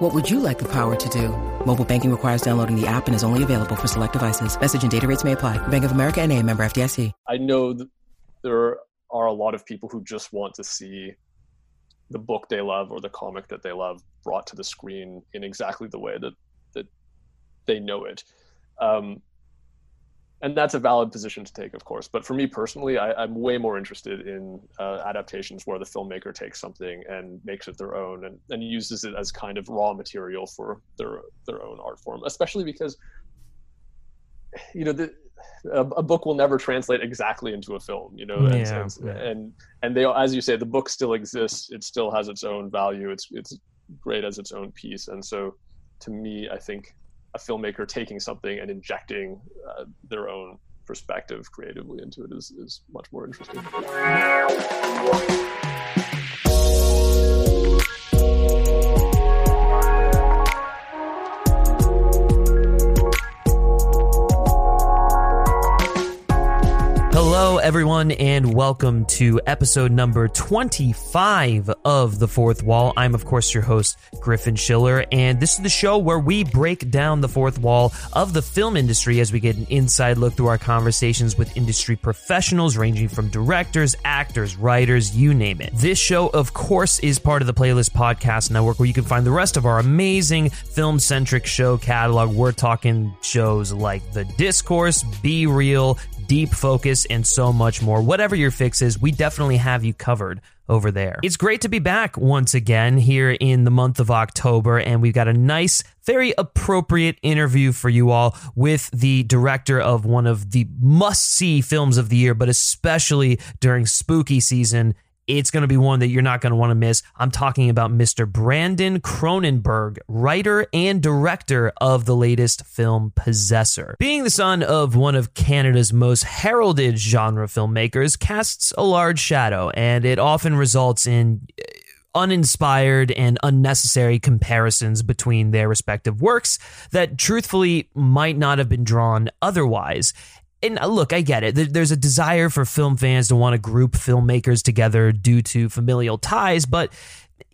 What would you like the power to do? Mobile banking requires downloading the app and is only available for select devices. Message and data rates may apply. Bank of America and a member FDIC. I know there are a lot of people who just want to see the book they love or the comic that they love brought to the screen in exactly the way that that they know it. Um, and that's a valid position to take, of course. But for me personally, I, am way more interested in uh, adaptations where the filmmaker takes something and makes it their own and, and uses it as kind of raw material for their their own art form. Especially because, you know, the, a, a, book will never translate exactly into a film. You know, and, yeah, and, and and they, as you say, the book still exists. It still has its own value. It's it's great as its own piece. And so, to me, I think a filmmaker taking something and injecting uh, their own perspective creatively into it is, is much more interesting. Everyone, and welcome to episode number 25 of The Fourth Wall. I'm, of course, your host, Griffin Schiller, and this is the show where we break down the fourth wall of the film industry as we get an inside look through our conversations with industry professionals ranging from directors, actors, writers, you name it. This show, of course, is part of the Playlist Podcast Network where you can find the rest of our amazing film centric show catalog. We're talking shows like The Discourse, Be Real, Deep Focus, and so much more. Whatever your fix is, we definitely have you covered over there. It's great to be back once again here in the month of October, and we've got a nice, very appropriate interview for you all with the director of one of the must see films of the year, but especially during spooky season it's going to be one that you're not going to want to miss. I'm talking about Mr. Brandon Cronenberg, writer and director of the latest film Possessor. Being the son of one of Canada's most heralded genre filmmakers casts a large shadow, and it often results in uh, uninspired and unnecessary comparisons between their respective works that truthfully might not have been drawn otherwise and uh, look, I get it. There's a desire for film fans to want to group filmmakers together due to familial ties, but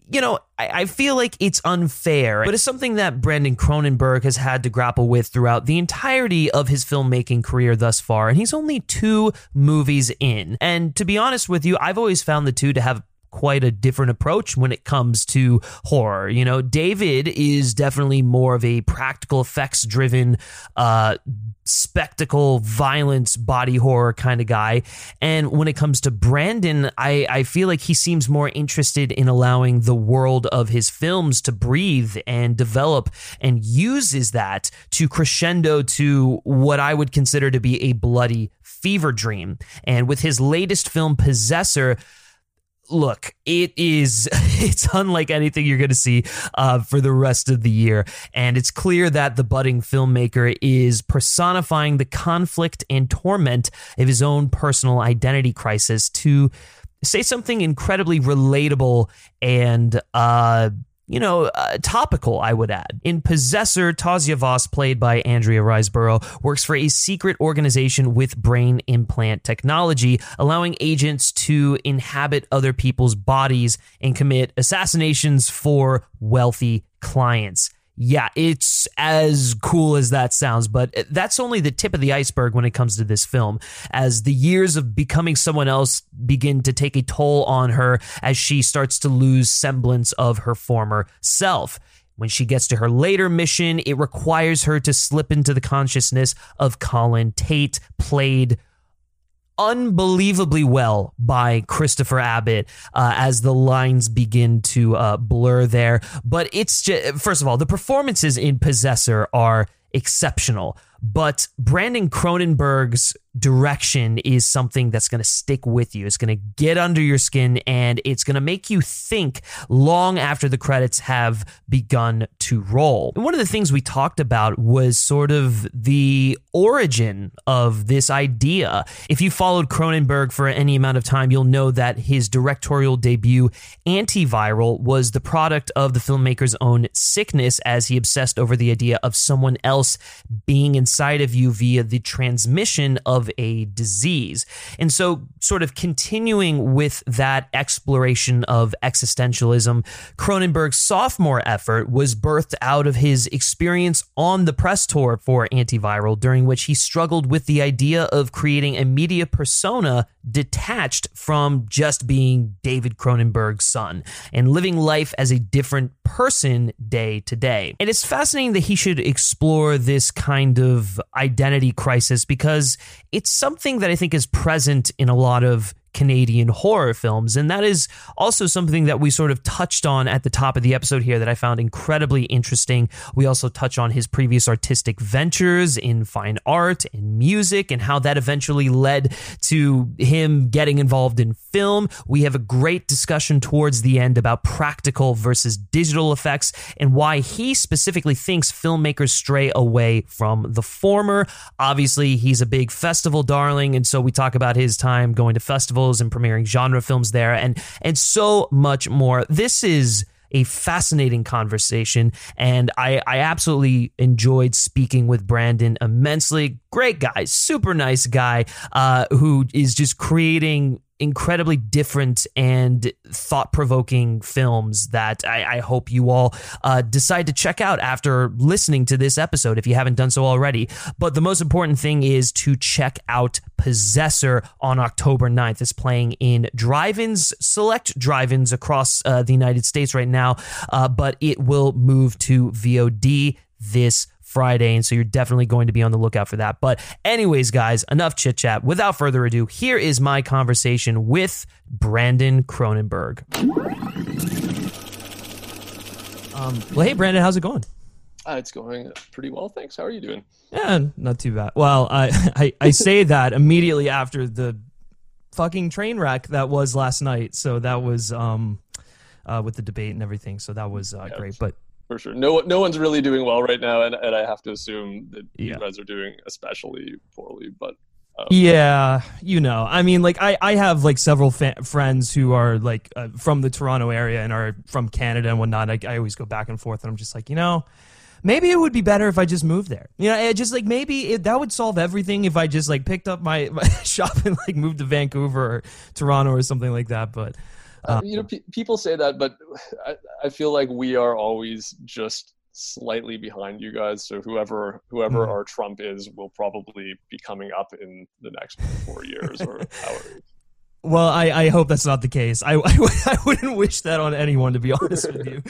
you know, I, feel like it's unfair, but it's something that Brandon Cronenberg has had to grapple with throughout the entirety of his filmmaking career thus far. And he's only two movies in. And to be honest with you, I've always found the two to have quite a different approach when it comes to horror. You know, David is definitely more of a practical effects driven, uh, spectacle, violence, body horror kind of guy. And when it comes to Brandon, I, I feel like he seems more interested in allowing the world of his films to breathe and develop and uses that to crescendo to what I would consider to be a bloody fever dream. And with his latest film, Possessor, look, it is it's unlike anything you're going to see uh, for the rest of the year, and it's clear that the budding filmmaker is personifying the conflict and torment of his own personal identity crisis to say something incredibly relatable and uh, you know, uh, topical, I would add. In Possessor, Tasya Vos, played by Andrea Riseborough, works for a secret organization with brain implant technology, allowing agents to inhabit other people's bodies and commit assassinations for wealthy clients yeah, it's as cool as that sounds, but that's only the tip of the iceberg when it comes to this film. As the years of becoming someone else begin to take a toll on her as she starts to lose semblance of her former self. When she gets to her later mission, it requires her to slip into the consciousness of Colin Tate, played unbelievably well by Christopher Abbott uh, as the lines begin to uh, blur there. But it's just, first of all, the performances in Possessor are exceptional. But Brandon Cronenberg's direction is something that's going to stick with you. It's going to get under your skin and it's going to make you think long after the credits have begun to roll. And one of the things we talked about was sort of the origin of this idea. If you followed Cronenberg for any amount of time, you'll know that his directorial debut, Antiviral, was the product of the filmmaker's own sickness as he obsessed over the idea of someone else being inside of you via the transmission of a disease. And so, sort of continuing with that exploration of existentialism, Cronenberg's sophomore effort was birthed out of his experience on the press tour for Antiviral, during which he struggled with the idea of creating a media persona detached from just being David Cronenberg's son and living life as a different person day to day. And it's fascinating that he should explore this kind of identity crisis because it's something that I think is present in a lot of Canadian horror films. And that is also something that we sort of touched on at the top of the episode here that I found incredibly interesting. We also touch on his previous artistic ventures in fine art and music and how that eventually led to him getting involved in film. We have a great discussion towards the end about practical versus digital effects and why he specifically thinks filmmakers stray away from the former. Obviously, he's a big festival darling. And so we talk about his time going to festivals festivals and premiering genre films there and and so much more. This is a fascinating conversation and I, I absolutely enjoyed speaking with Brandon immensely. Great guy, super nice guy uh, who is just creating incredibly different and thought provoking films that I, I, hope you all uh, decide to check out after listening to this episode if you haven't done so already. But the most important thing is to check out Possessor on October 9th. It's playing in drive ins, select drive ins across uh, the United States right now, uh, but it will move to VOD this Friday. And so you're definitely going to be on the lookout for that. But, anyways, guys, enough chit chat. Without further ado, here is my conversation with Brandon Cronenberg. Um, well, hey, Brandon, how's it going? Uh, it's going pretty well, thanks. How are you doing? Yeah, not too bad. Well, I, I, I say that immediately after the fucking train wreck that was last night. So that was um, uh, with the debate and everything. So that was uh, yeah. great. But for sure. No, no one's really doing well right now, and, and I have to assume that yeah. you guys are doing especially poorly. But um, yeah, you know, I mean, like I, I have like several fa- friends who are like uh, from the Toronto area and are from Canada and whatnot. I, I always go back and forth, and I'm just like, you know, maybe it would be better if I just moved there. You know, it just like maybe it, that would solve everything if I just like picked up my, my shop and like moved to Vancouver or Toronto or something like that. But uh, you know, pe- people say that, but I, I feel like we are always just slightly behind you guys. So whoever whoever mm-hmm. our Trump is will probably be coming up in the next four years or however. Well, I, I hope that's not the case. I, I, I, wouldn't wish that on anyone, to be honest with you.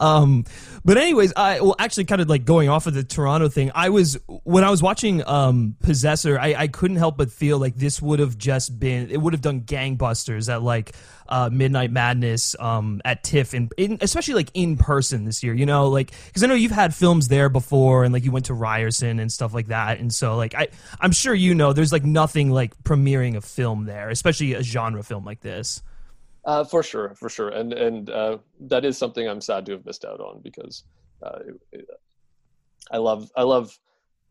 Um, but anyways, I well actually kind of like going off of the Toronto thing. I was when I was watching um, Possessor, I, I couldn't help but feel like this would have just been it would have done gangbusters at like uh, Midnight Madness um, at TIFF, and in, especially like in person this year. You know, like because I know you've had films there before, and like you went to Ryerson and stuff like that. And so like I I'm sure you know there's like nothing like premiering a film there, especially a genre film like this. Uh, for sure, for sure, and and uh, that is something I'm sad to have missed out on because uh, it, it, I love I love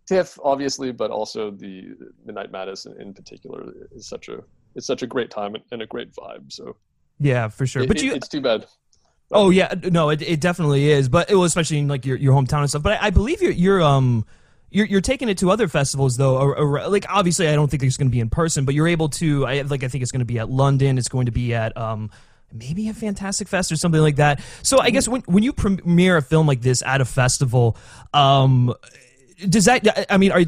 TIFF obviously, but also the Midnight Madness in, in particular is such a it's such a great time and a great vibe. So yeah, for sure. It, but you, it's too bad. Oh yeah, no, it, it definitely is. But it was especially in like your, your hometown and stuff. But I, I believe you're you're um you're, you're taking it to other festivals though. Or, or, like obviously, I don't think it's going to be in person, but you're able to. I like I think it's going to be at London. It's going to be at um maybe a Fantastic Fest or something like that. So I guess when when you premiere a film like this at a festival, um does that i mean are,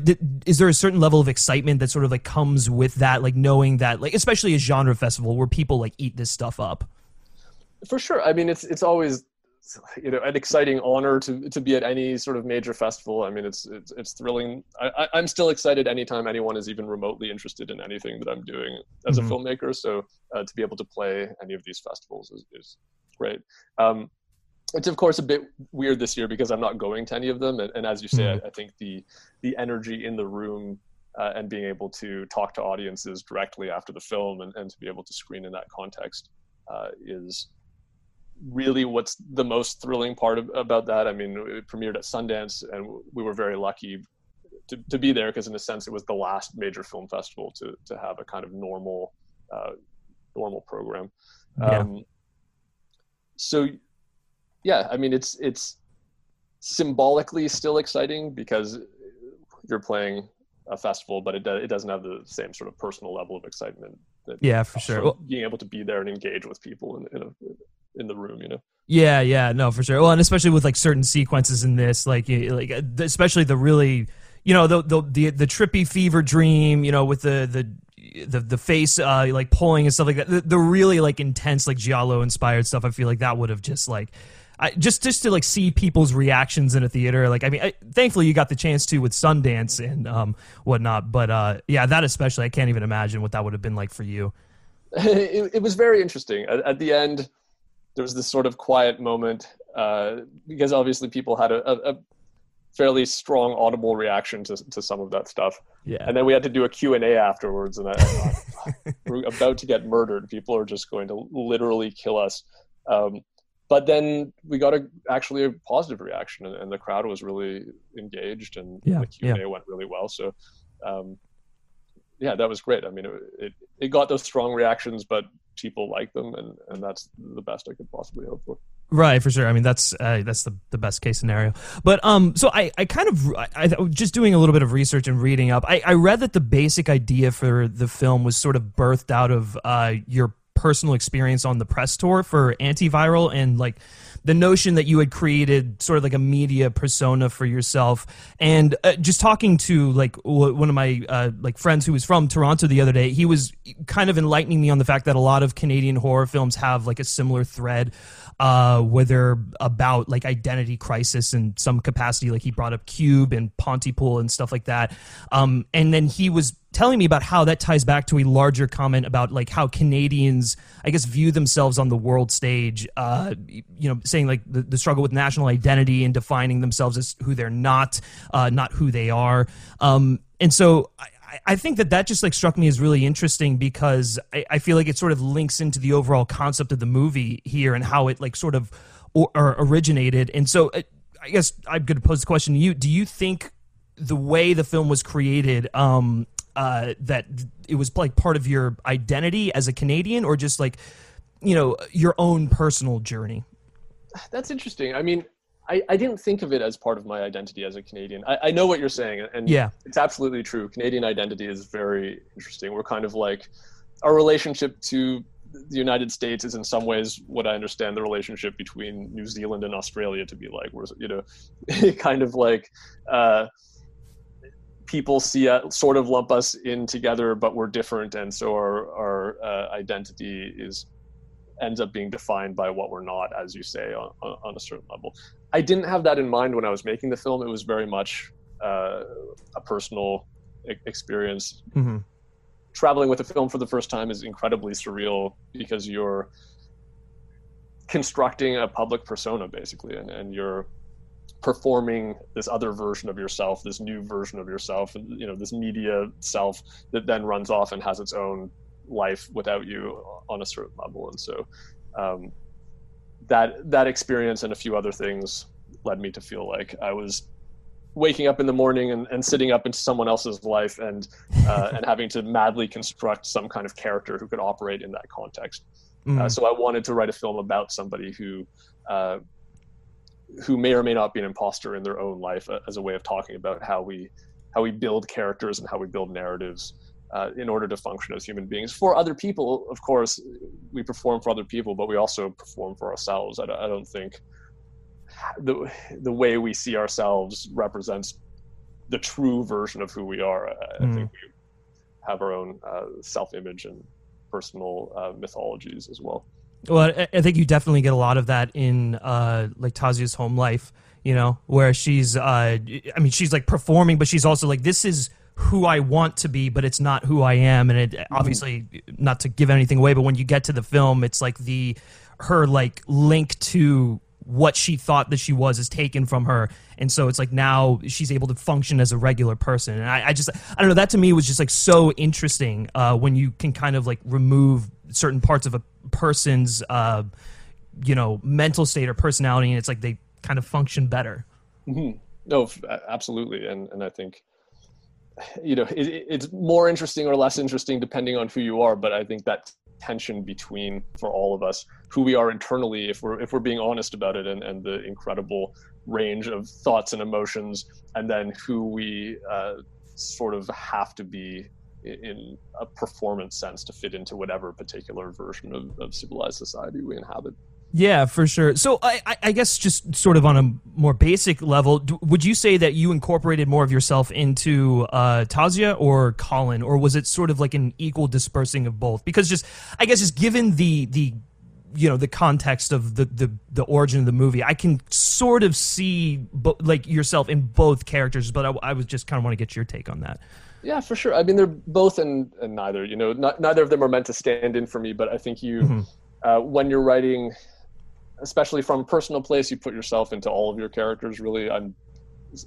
is there a certain level of excitement that sort of like comes with that like knowing that like especially a genre festival where people like eat this stuff up? For sure. I mean it's it's always you know an exciting honor to to be at any sort of major festival. I mean it's it's, it's thrilling. I, i'm still excited anytime anyone is even remotely interested in anything that i'm doing as mm-hmm. a filmmaker. So uh, to be able to play any of these festivals is, is great. Um, it's of course a bit weird this year because I'm not going to any of them, and, and as you say, mm-hmm. I, I, think the the energy in the room uh, and being able to talk to audiences directly after the film and, and to be able to screen in that context uh, is really what's the most thrilling part of, about that. I mean, it premiered at Sundance, and we were very lucky to, to be there because, in a sense, it was the last major film festival to to have a kind of normal uh, normal program. Yeah. Um, so, yeah, I mean, it's it's symbolically still exciting because you're playing a festival, but it do, it doesn't have the same sort of personal level of excitement. That Yeah, for sure. Well, being able to be there and engage with people in in, a, in the room, you know. Yeah, yeah, no, for sure. Well, and especially with like certain sequences in this, like, like uh, especially the really, you know, the the the, the trippy fever dream, you know, with the the. The, the face uh like pulling and stuff like that the, the really like intense like giallo inspired stuff i feel like that would have just like I, just just to like see people's reactions in a theater like i mean I, thankfully you got the chance to with sundance and um whatnot but uh yeah that especially i can't even imagine what that would have been like for you it, it was very interesting. At, at the end, there was this sort of quiet moment uh, because obviously people had a, a, a fairly strong audible reaction to, to some of that stuff. yeah And then we had to do a Q&A afterwards and I, I thought, we're about to get murdered. People are just going to literally kill us. Um, but then we got a, actually a positive reaction and, and the crowd was really engaged and Yeah, the Q&A went really well. So um, yeah, that was great. I mean, it, it, it got those strong reactions, but people like them, and, and that's the best I could possibly hope for. Right, for sure. I mean, that's uh, that's the, the best case scenario. But um, so I, I kind of I, I just doing a little bit of research and reading up. I, I read that the basic idea for the film was sort of birthed out of uh, your personal experience on the press tour for antiviral and like the notion that you had created sort of like a media persona for yourself. And uh, just talking to like w- one of my uh, like friends who was from Toronto the other day he was kind of enlightening me on the fact that a lot of Canadian horror films have like a similar thread uh, where they're about like identity crisis in some capacity like he brought up Cube and Pontypool and stuff like that um, and then he was telling me about how that ties back to a larger comment about like how Canadians, I guess, view themselves on the world stage. Uh, you know, saying like the, the struggle with national identity and defining themselves as who they're not, uh, not who they are. Um, and so I, I think that that just like struck me as really interesting because I, I feel like it sort of links into the overall concept of the movie here and how it like sort of or, or originated. And so uh, I guess I'm going to pose the question to you: Do you think the way the film was created um uh that it was like part of your identity as a Canadian or just like you know your own personal journey That's interesting. I mean, I, I didn't think of it as part of my identity as a Canadian. I, I know what you're saying, and Yeah. it's absolutely true. Canadian identity is very interesting. We're kind of like our relationship to the United States is in some ways what I understand the relationship between New Zealand and Australia to be like. Where you know, kind of like uh, people see uh, sort of lump us in together, but we're different, and so our our uh, identity is ends up being defined by what we're not, as you say, on, on, on a certain level. I didn't have that in mind when I was making the film. It was very much uh, a personal e- experience. mm-hmm. Traveling with a film for the first time is incredibly surreal because you're constructing a public persona, basically, and, and you're performing this other version of yourself, this new version of yourself, and you know this media self that then runs off and has its own life without you on a certain level. And so um, that that experience and a few other things led me to feel like I was waking up in the morning and, and sitting up into someone else's life and uh, and having to madly construct some kind of character who could operate in that context. Mm-hmm. Uh, so I wanted to write a film about somebody who uh, who may or may not be an imposter in their own life uh, as a way of talking about how we how we build characters and how we build narratives uh, in order to function as human beings for other people. Of course, we perform for other people, but we also perform for ourselves. I, don't- I don't think the the way we see ourselves represents the true version of who we are. I, I Mm. think we have our own uh, self image and personal uh, mythologies as well. Well, I, I think you definitely get a lot of that in uh, like Tasya's home life, you know, where she's, uh, I mean, she's like performing, but she's also like, this is who I want to be, but it's not who I am. And it obviously, not to give anything away, but when you get to the film, it's like the her like link to what she thought that she was is taken from her, and so it's like now she's able to function as a regular person. And I, I just I don't know that to me was just like so interesting uh, when you can kind of like remove certain parts of a person's uh, you know mental state or personality, and it's like they kind of function better. Mm-hmm. No, absolutely, and and I think you know it, it's more interesting or less interesting depending on who you are but i think that tension between for all of us who we are internally if we're if we're being honest about it and, and the incredible range of thoughts and emotions and then who we uh, sort of have to be in a performance sense to fit into whatever particular version of, of civilized society we inhabit yeah, for sure. So I, I guess just sort of on a more basic level, would you say that you incorporated more of yourself into uh, Tasya or Colin, or was it sort of like an equal dispersing of both? Because just I guess just given the the you know the context of the the, the origin of the movie, I can sort of see like yourself in both characters. But I, I was just kind of want to get your take on that. Yeah, for sure. I mean, they're both and, and neither. You know, not, neither of them are meant to stand in for me. But I think you, mm-hmm. uh, when you're writing especially from a personal place, you put yourself into all of your characters. Really, I'm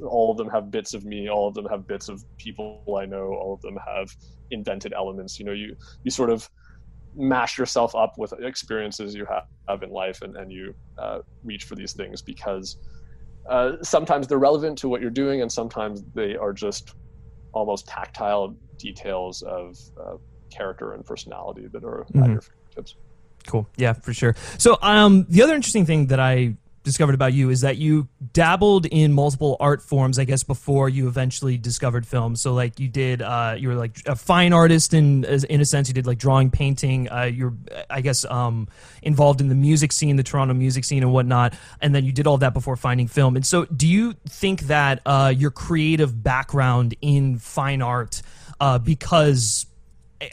all of them have bits of me. All of them have bits of people I know. All of them have invented elements. You know, you you sort of mash yourself up with experiences you have, have in life, and and you uh, reach for these things because uh, sometimes they're relevant to what you're doing, and sometimes they are just almost tactile details of uh, character and personality that are mm-hmm. at your fingertips. Cool. Yeah, for sure. So, um, the other interesting thing that I discovered about you is that you dabbled in multiple art forms i guess before you eventually discovered film. So like you did uh, you were like a fine artist in in a sense. You did like drawing painting. Uh, you're i guess um, involved in the music scene the toronto music scene and whatnot. And then you did all that before finding film. And so do you think that uh, your creative background in fine art uh, because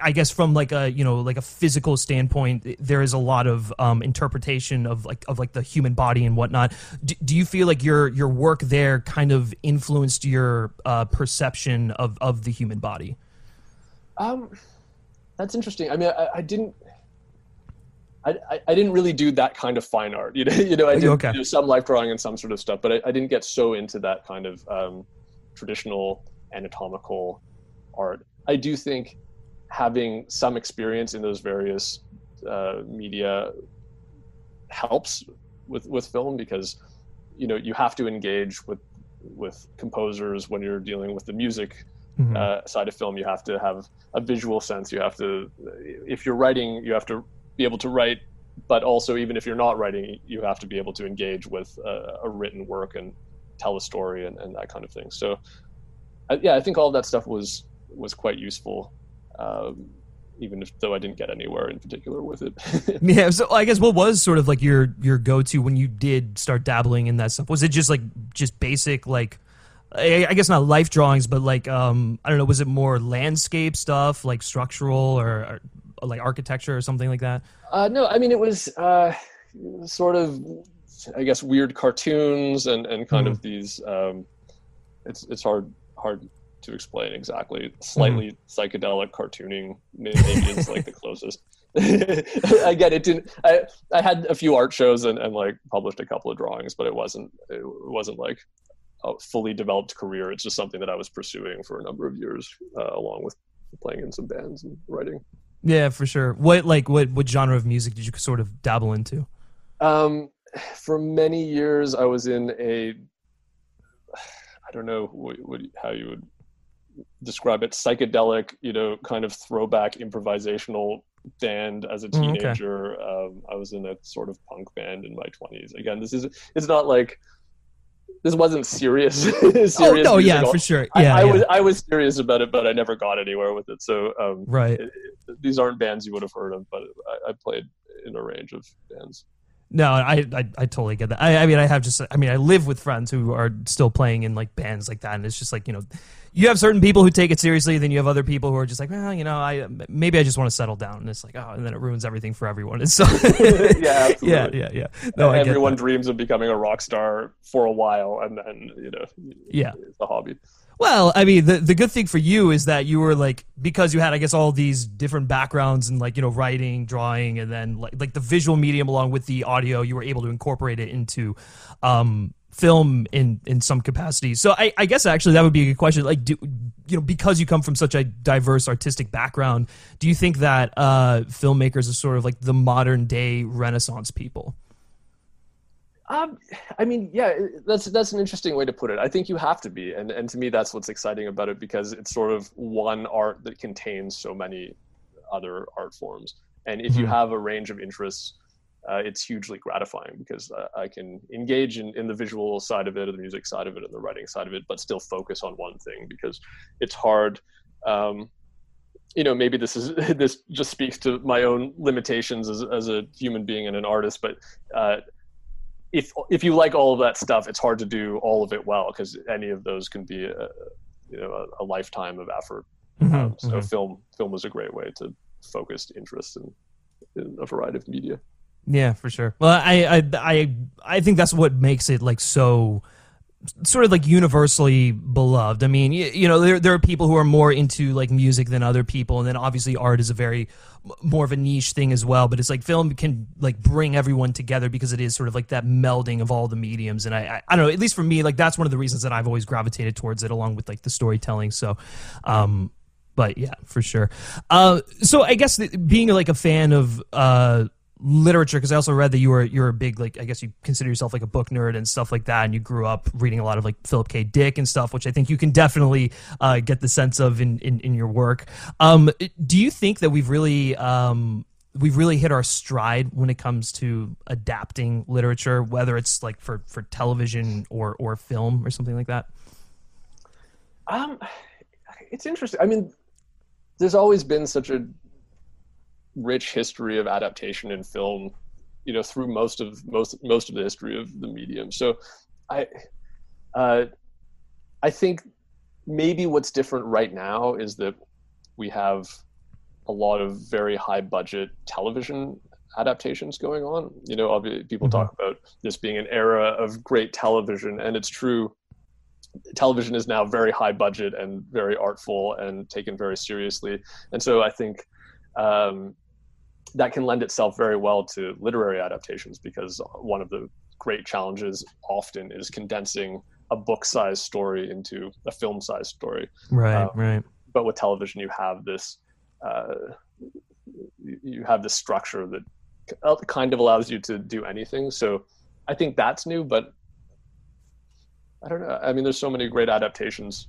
I guess from like a you know like a physical standpoint, there is a lot of um, interpretation of like of like the human body and whatnot. Do, do you feel like your your work there kind of influenced your uh, perception of of the human body? Um, that's interesting. I mean, I, I didn't. I, I, didn't really do that kind of fine art. You know, you know, I did okay. do some life drawing and some sort of stuff, but I, I didn't get so into that kind of um, traditional anatomical art. I do think having some experience in those various uh, media helps with with film because you know you have to engage with with composers when you're dealing with the music mm-hmm. uh, side of film. You have to have a visual sense. You have to if you're writing you have to be able to write but also even if you're not writing you have to be able to engage with a, a written work and tell a story and, and that kind of thing. So uh, yeah i think all of that stuff was was quite useful um, even if though I didn't get anywhere in particular with it. yeah, so I guess what was sort of like your your go to when you did start dabbling in that stuff? Was it just like just basic like I, guess not life drawings, but like um I don't know, was it more landscape stuff like structural or, or like architecture or something like that? Uh, no, I mean it was uh, sort of I guess weird cartoons and and kind mm-hmm. of these um, it's it's hard hard to explain exactly. Slightly mm-hmm. psychedelic cartooning maybe is like the closest. Again, it didn't. I I had a few art shows and, and like published a couple of drawings, but it wasn't it wasn't like a fully developed career. It's just something that I was pursuing for a number of years, uh, along with playing in some bands and writing. Yeah, for sure. What like what what genre of music did you sort of dabble into? Um, for many years, I was in a I don't know what, what, how you would describe it psychedelic you know kind of throwback improvisational band as a teenager mm, okay. um, i was in a sort of punk band in my 20s again this is it's not like this wasn't serious serious oh, oh yeah for sure. Yeah I, I yeah. was i was serious about it but i never got anywhere with it. So um, right. it, it, these aren't bands you would have heard of but I, I played in a range of bands. No, I, I, I totally get that. I, I mean, I have just, I mean, I live with friends who are still playing in like bands like that, and it's just like you know, you have certain people who take it seriously, then you have other people who are just like, well, you know, I maybe I just want to settle down, and it's like, oh, and then it ruins everything for everyone. And so, yeah, absolutely. yeah, yeah, yeah. No, everyone dreams of becoming a rock star for a while, and then you know, yeah, it's a hobby. Well, I mean, the the good thing for you is that you were like because you had, I guess, all these different backgrounds and like you know writing, drawing, and then like like the visual medium along with the audio, you were able to incorporate it into um, film in in some capacity. So I, I guess actually that would be a good question. Like, do, you know, because you come from such a diverse artistic background, do you think that uh, filmmakers are sort of like the modern day Renaissance people? Um, I mean, yeah, that's that's an interesting way to put it. I think you have to be, and and to me, that's what's exciting about it because it's sort of one art that contains so many other art forms. And if mm-hmm. you have a range of interests, uh, it's hugely gratifying because uh, I can engage in, in the visual side of it, or the music side of it, and the writing side of it, but still focus on one thing because it's hard. Um, you know, maybe this is this just speaks to my own limitations as as a human being and an artist, but uh, if if you like all of that stuff, it's hard to do all of it well because any of those can be a, you know a, a lifetime of effort. Mm-hmm, um, so mm-hmm. film film is a great way to focus interest in, in a variety of media. Yeah, for sure. Well, I I I I think that's what makes it like so sort of like universally beloved. I mean, you, you, know, there there are people who are more into like music than other people, and then obviously art is a very more of a niche thing as well. But it's like film can like bring everyone together because it is sort of like that melding of all the mediums. And I I, I don't know, at least for me, like that's one of the reasons that I've always gravitated towards it, along with like the storytelling. So, um, but yeah, for sure. Uh, so I guess being like a fan of uh literature because I also read that you were you're a big like I guess you consider yourself like a book nerd and stuff like that, and you grew up reading a lot of like Philip K. Dick and stuff, which I think you can definitely uh, get the sense of in in, in your work. Um, do you think that we've really um, we've really hit our stride when it comes to adapting literature, whether it's like for for television or or film or something like that? Um, it's interesting. I mean, there's always been such a rich history of adaptation in film, you know, through most of most most of the history of the medium. So, I, uh, I think maybe what's different right now is that we have a lot of very high budget television adaptations going on. You know, people mm-hmm. talk about this being an era of great television, and it's true. Television is now very high budget and very artful and taken very seriously. And so I think um, that can lend itself very well to literary adaptations because one of the great challenges often is condensing a book-sized story into a film-sized story. Right, um, right. But with television, you have this uh, you have this structure that kind of allows you to do anything. So I think that's new, but I don't know. I mean, there's so many great adaptations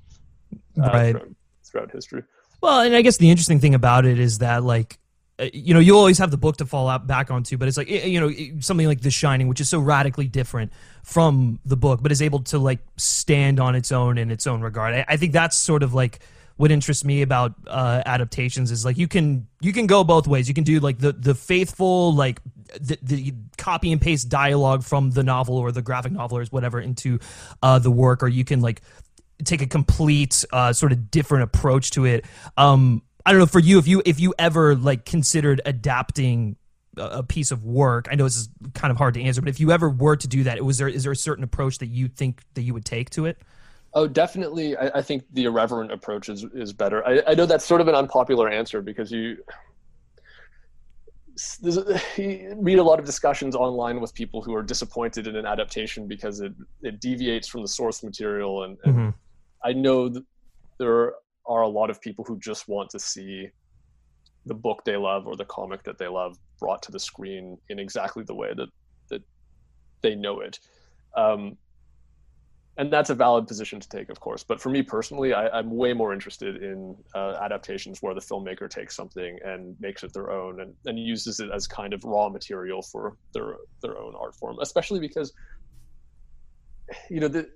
uh, right. throughout, throughout history. Well, and I guess the interesting thing about it is that like uh, you know, you always have the book to fall out back onto, but it's like you know something like The Shining, which is so radically different from the book, but is able to like stand on its own in its own regard. I, think that's sort of like what interests me about uh, adaptations is like you can you can go both ways. You can do like the the faithful like the, the copy and paste dialogue from the novel or the graphic novel or whatever into uh, the work, or you can like take a complete uh, sort of different approach to it. Um, I don't know for you if you if you ever like considered adapting a piece of work. I know this is kind of hard to answer, but if you ever were to do that, was there is there a certain approach that you think that you would take to it? Oh, definitely. I, I think the irreverent approach is is better. I, I know that's sort of an unpopular answer because you you read a lot of discussions online with people who are disappointed in an adaptation because it, it deviates from the source material and, and mm-hmm. I know there are a lot of people who just want to see the book they love or the comic that they love brought to the screen in exactly the way that that they know it. Um, and that's a valid position to take, of course. But for me personally, I, am way more interested in uh, adaptations where the filmmaker takes something and makes it their own and, and uses it as kind of raw material for their their own art form. Especially because, you know, the,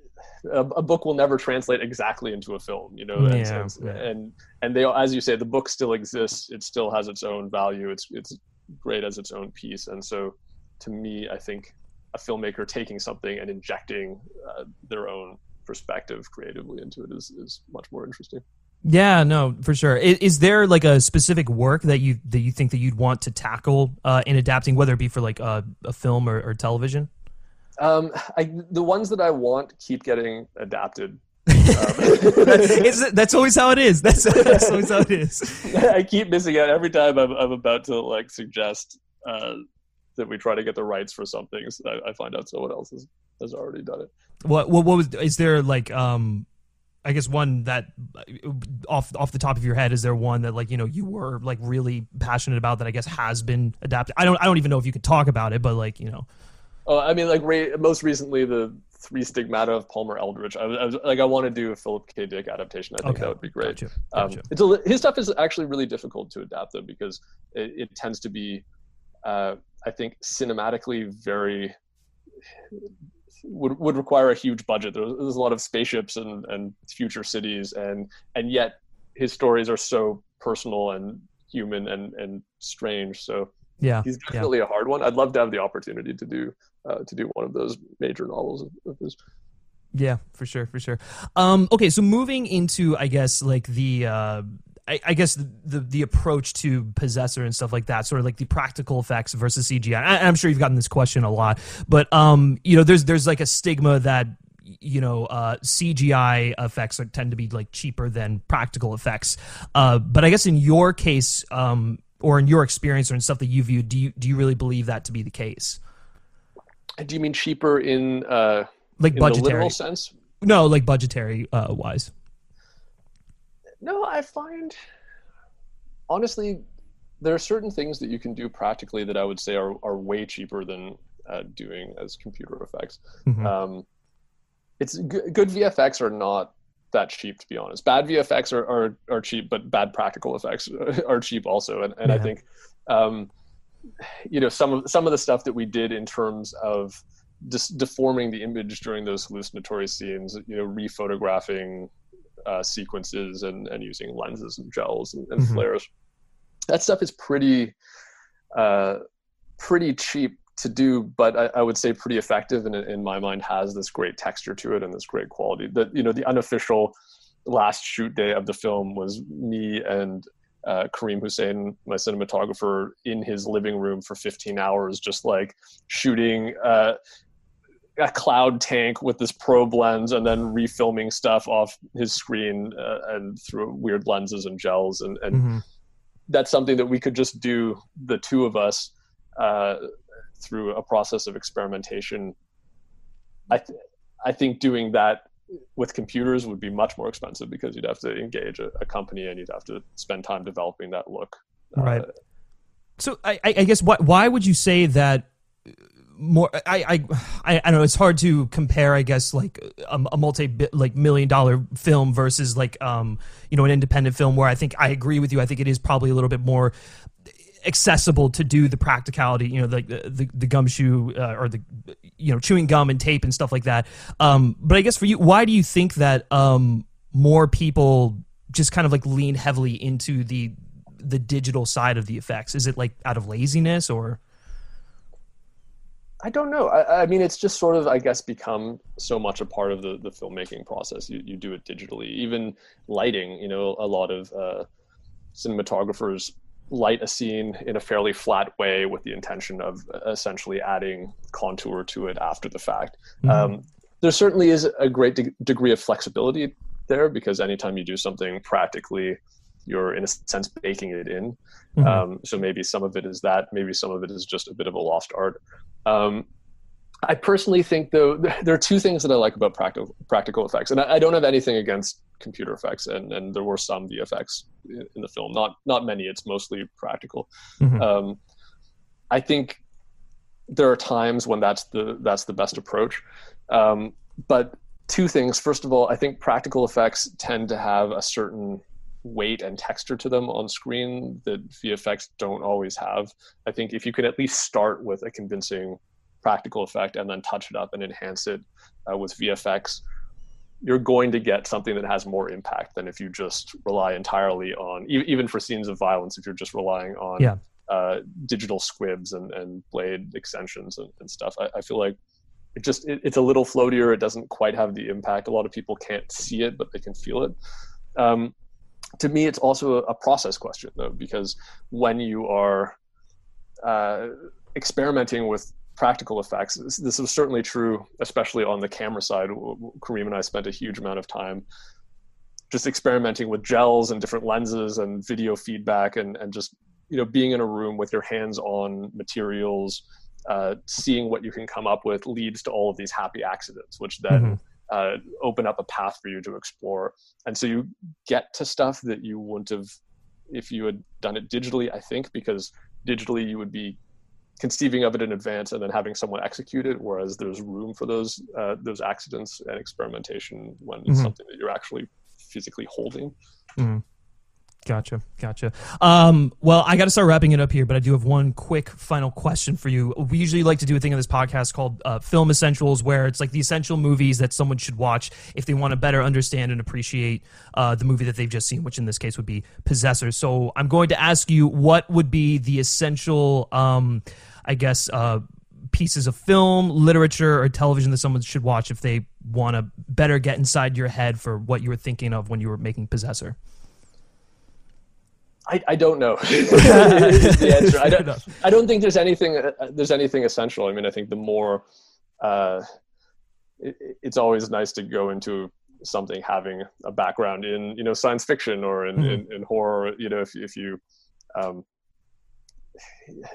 a, a, book will never translate exactly into a film you know yeah, and, yeah. and and they as you say the book still exists it still has its own value it's it's great as its own piece and so to me i think a filmmaker taking something and injecting uh, their own perspective creatively into it is is much more interesting. Yeah, no, for sure. Is, is, there like a specific work that you that you think that you'd want to tackle uh, in adapting, whether it be for like a, a film or, or television? Um, I, the ones that I want keep getting adapted. that's, that's always how it is. That's, that's always how it is. I keep missing out every time I'm, I'm about to like suggest uh, that we try to get the rights for something. So I, I, find out someone else has, has already done it. What, what what was is there like um I guess one that off off the top of your head is there one that like you know you were like really passionate about that I guess has been adapted. I don't I don't even know if you could talk about it, but like you know. Oh, I mean, like re- most recently, the three stigmata of Palmer Eldritch. I was, I was, like, I want to do a Philip K. Dick adaptation. I think okay. that would be great. Gotcha. Gotcha. Um, it's a, his stuff is actually really difficult to adapt though because it, it tends to be, uh, I think, cinematically very would would require a huge budget. There's, there's a lot of spaceships and and future cities, and and yet his stories are so personal and human and and strange. So yeah, he's definitely yeah. a hard one. I'd love to have the opportunity to do uh, to do one of those major novels of, of his. Yeah, for sure, for sure. Um, okay, so moving into, I guess, like the uh, I, I, guess the, the, the approach to possessor and stuff like that, sort of like the practical effects versus CGI. I, am sure you've gotten this question a lot, but um, you know, there's there's like a stigma that you know uh, CGI effects are, tend to be like cheaper than practical effects. Uh, but I guess in your case, um, or in your experience or in stuff that you view, do you do you really believe that to be the case? Do you mean cheaper in uh, like in budgetary sense? No, like budgetary uh, wise. No, I find honestly there are certain things that you can do practically that I would say are, are way cheaper than uh, doing as computer effects. Mm-hmm. Um, it's g- good VFX are not that cheap to be honest. Bad VFX are, are, are cheap, but bad practical effects are cheap also. And, and yeah. I think, um, you know, some of some of the stuff that we did in terms of dis- deforming the image during those hallucinatory scenes, you know, rephotographing uh, sequences and, and using lenses and gels and, and mm-hmm. flares. That stuff is pretty uh, pretty cheap to do, but I, I, would say pretty effective, and in my mind has this great texture to it and this great quality. That you know, the unofficial last shoot day of the film was me and uh, Karim Hussain, my cinematographer, in his living room for 15 hours, just like shooting uh, a cloud tank with this probe lens and then refilming stuff off his screen uh, and through weird lenses and gels and, and mm-hmm. that's something that we could just do the two of us uh, through a process of experimentation I, th- I think doing that with computers would be much more expensive because you'd have to engage a, a company and you'd have to spend time developing that look right. Uh, so I, I guess why, why would you say that more I, I i don't know it's hard to compare i guess like a, a multi like million dollar film versus like um you know an independent film where i think i agree with you i think it is probably a little bit more accessible to do the practicality you know the the, the gumshoe uh, or the you know chewing gum and tape and stuff like that um but i guess for you why do you think that um more people just kind of like lean heavily into the the digital side of the effects is it like out of laziness or I don't know. I, I, mean, it's just sort of, I guess, become so much a part of the, the filmmaking process. You, you do it digitally. Even lighting, you know, a lot of uh, cinematographers light a scene in a fairly flat way with the intention of essentially adding contour to it after the fact. Mm-hmm. Um, there certainly is a great de- degree of flexibility there because anytime you do something practically, you're in a sense baking it in. Mm-hmm. Um, so maybe some of it is that, maybe some of it is just a bit of a lost art. Um, I personally think though there are two things that I like about practical practical effects, and I, I, don't have anything against computer effects, and, and there were some VFX in the film, not not many. It's mostly practical. Mm-hmm. Um, I think there are times when that's the that's the best approach, um, but two things. First of all, I think practical effects tend to have a certain weight and texture to them on screen that VFX don't always have. I think if you could at least start with a convincing practical effect and then touch it up and enhance it uh, with VFX, you're going to get something that has more impact than if you just rely entirely on, even for scenes of violence, if you're just relying on yeah. uh, digital squibs and, and blade extensions and, and stuff. I, I, feel like it just it, it's a little floatier. It doesn't quite have the impact. A lot of people can't see it, but they can feel it. Um, to me, it's also a, a, process question though, because when you are uh, experimenting with practical effects, this, this is certainly true, especially on the camera side. Karim and I spent a huge amount of time just experimenting with gels and different lenses and video feedback and, and just you know being in a room with your hands on materials uh, seeing what you can come up with leads to all of these happy accidents, which then mm-hmm. uh, open up a path for you to explore. And so you get to stuff that you wouldn't have if you had done it digitally, I think, because digitally you would be conceiving of it in advance and then having someone execute it, whereas there's room for those uh, those accidents and experimentation when it's mm-hmm. something that you're actually physically holding. Mm-hmm. Gotcha, gotcha. Um, well, I got to start wrapping it up here, but I do have one quick final question for you. We usually like to do a thing on this podcast called uh, Film Essentials, where it's like the essential movies that someone should watch if they want to better understand and appreciate uh, the movie that they've just seen, which in this case would be Possessor. So I'm going to ask you what would be the essential, um, I guess, uh, pieces of film, literature, or television that someone should watch if they want to better get inside your head for what you were thinking of when you were making Possessor. I, I don't know. the answer. I don't. I don't think there's anything. Uh, there's anything essential. I mean, I think the more. Uh, it, it's always nice to go into something having a background in you know science fiction or in, mm-hmm. in, in, horror. You know, if if you. Um,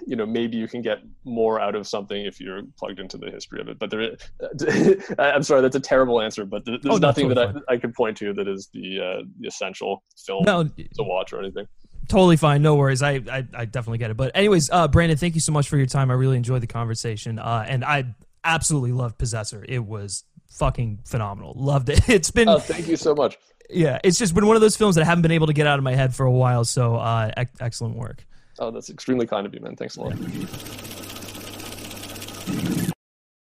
you know maybe you can get more out of something if you're plugged into the history of it but there i'm sorry that's a terrible answer but there's oh, nothing that I, I can point to that is the uh, the essential film no, to watch or anything Totally fine. No worries. I, I, I definitely get it. But anyways, uh, Brandon, thank you so much for your time. I really enjoyed the conversation. Uh, and I absolutely loved Possessor. It was fucking phenomenal. Loved it. It's been. Oh, thank you so much. Yeah, it's just been one of those films that I haven't been able to get out of my head for a while. So, uh, excellent work. Oh, that's extremely kind of you, man. Thanks a lot.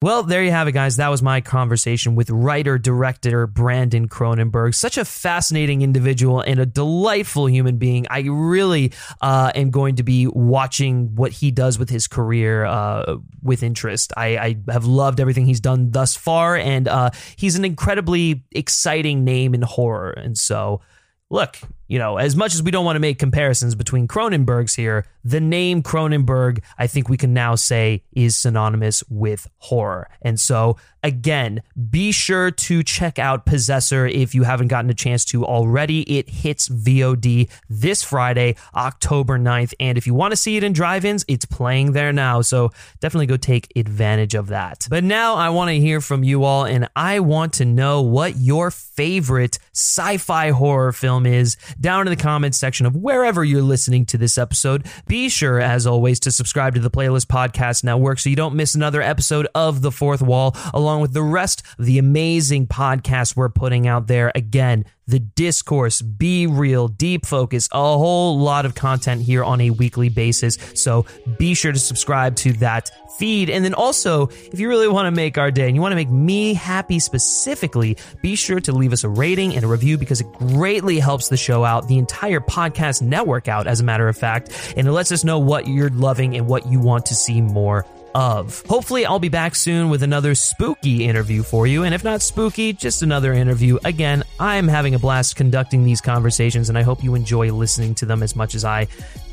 Well, there you have it, guys. That was my conversation with writer director Brandon Cronenberg. Such a fascinating individual and a delightful human being. I really uh, am going to be watching what he does with his career uh, with interest. I, I, have loved everything he's done thus far, and uh, he's an incredibly exciting name in horror. And so, look, you know, as much as we don't want to make comparisons between Cronenbergs here, the name Cronenberg, I think we can now say, is synonymous with horror. And so, again, be sure to check out Possessor if you haven't gotten a chance to already. It hits VOD this Friday, October 9th. And if you want to see it in drive ins, it's playing there now. So definitely go take advantage of that. But now I want to hear from you all, and I want to know what your favorite sci fi horror film is down in the comments section of wherever you're listening to this episode. Be sure, as always, to subscribe to the Playlist Podcast Network so you don't miss another episode of The Fourth Wall, along with the rest of the amazing podcasts we're putting out there. Again, the discourse, be real, deep focus, a whole lot of content here on a weekly basis. So be sure to subscribe to that feed. And then also, if you really want to make our day and you want to make me happy specifically, be sure to leave us a rating and a review because it greatly helps the show out, the entire podcast network out, as a matter of fact. And it lets us know what you're loving and what you want to see more of. Hopefully, I'll be back soon with another spooky interview for you. And if not spooky, just another interview. Again, I'm having a blast conducting these conversations, and I hope you enjoy listening to them as much as I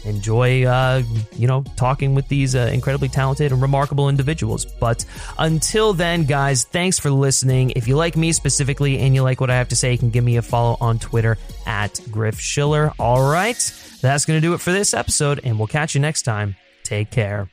enjoy, uh, you know, talking with these uh, incredibly talented and remarkable individuals. But until then, guys, thanks for listening. If you like me specifically and you like what I have to say, you can give me a follow on Twitter at Griff Schiller. All right, that's going to do it for this episode, and we'll catch you next time. Take care.